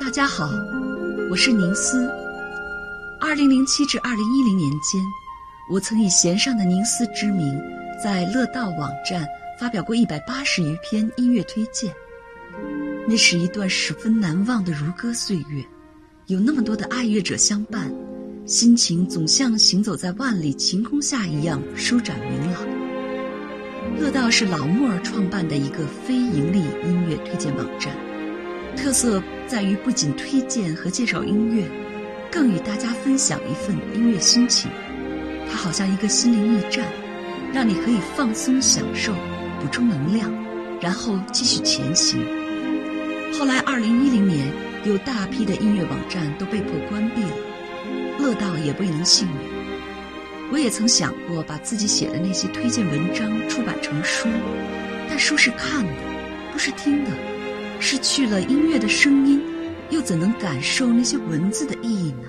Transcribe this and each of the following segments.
大家好，我是宁思。二零零七至二零一零年间，我曾以弦上的宁思之名，在乐道网站发表过一百八十余篇音乐推荐。那是一段十分难忘的如歌岁月，有那么多的爱乐者相伴，心情总像行走在万里晴空下一样舒展明朗。乐道是老莫儿创办的一个非盈利音乐推荐网站，特色在于不仅推荐和介绍音乐，更与大家分享一份音乐心情。它好像一个心灵驿站，让你可以放松享受，补充能量，然后继续前行。后来，二零一零年，有大批的音乐网站都被迫关闭了，乐道也未能幸免。我也曾想过把自己写的那些推荐文章出版成书，但书是看的，不是听的，失去了音乐的声音，又怎能感受那些文字的意义呢？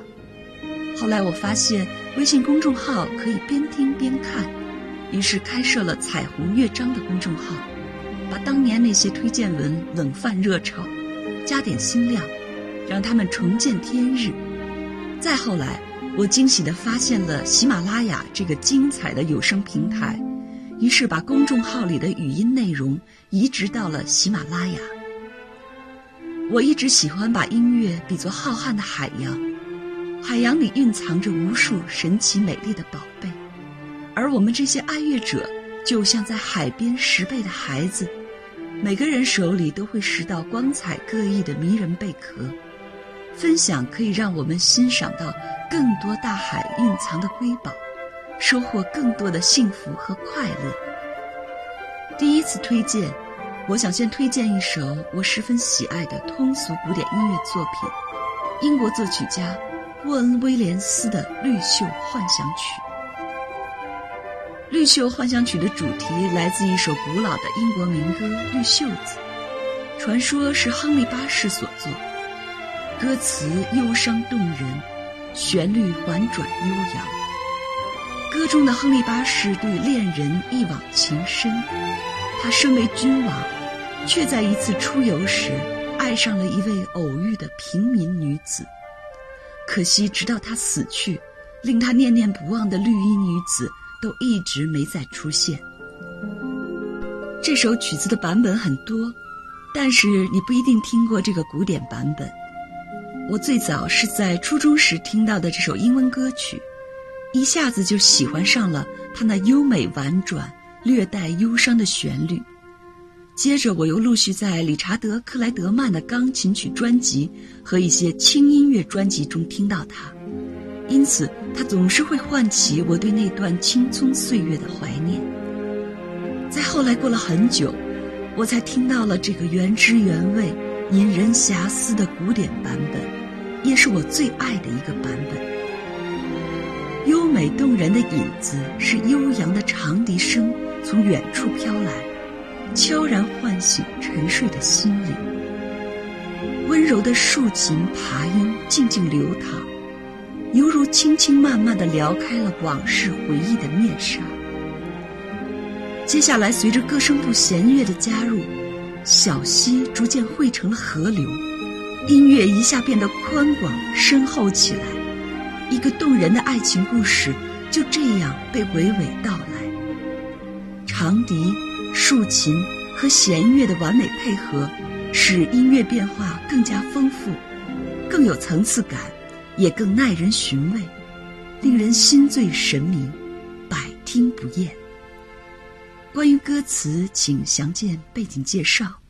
后来我发现微信公众号可以边听边看，于是开设了“彩虹乐章”的公众号，把当年那些推荐文冷饭热炒，加点新料，让他们重见天日。再后来。我惊喜地发现了喜马拉雅这个精彩的有声平台，于是把公众号里的语音内容移植到了喜马拉雅。我一直喜欢把音乐比作浩瀚的海洋，海洋里蕴藏着无数神奇美丽的宝贝，而我们这些爱乐者就像在海边拾贝的孩子，每个人手里都会拾到光彩各异的迷人贝壳。分享可以让我们欣赏到更多大海蕴藏的瑰宝，收获更多的幸福和快乐。第一次推荐，我想先推荐一首我十分喜爱的通俗古典音乐作品——英国作曲家沃恩·威廉斯的《绿袖幻想曲》。《绿袖幻想曲》的主题来自一首古老的英国民歌《绿袖子》，传说是亨利八世所作。歌词忧伤动人，旋律婉转悠扬。歌中的亨利八世对恋人一往情深，他身为君王，却在一次出游时爱上了一位偶遇的平民女子。可惜，直到他死去，令他念念不忘的绿衣女子都一直没再出现。这首曲子的版本很多，但是你不一定听过这个古典版本。我最早是在初中时听到的这首英文歌曲，一下子就喜欢上了它那优美婉转、略带忧伤的旋律。接着，我又陆续在理查德·克莱德曼的钢琴曲专辑和一些轻音乐专辑中听到它，因此它总是会唤起我对那段青葱岁月的怀念。再后来，过了很久，我才听到了这个原汁原味、引人遐思的古典版本。也是我最爱的一个版本。美动人的影子是悠扬的长笛声从远处飘来，悄然唤醒沉睡的心灵。温柔的竖琴爬音静静流淌，犹如轻轻慢慢地撩开了往事回忆的面纱。接下来，随着歌声部弦乐的加入，小溪逐渐汇成了河流。音乐一下变得宽广深厚起来，一个动人的爱情故事就这样被娓娓道来。长笛、竖琴和弦乐的完美配合，使音乐变化更加丰富，更有层次感，也更耐人寻味，令人心醉神迷，百听不厌。关于歌词，请详见背景介绍。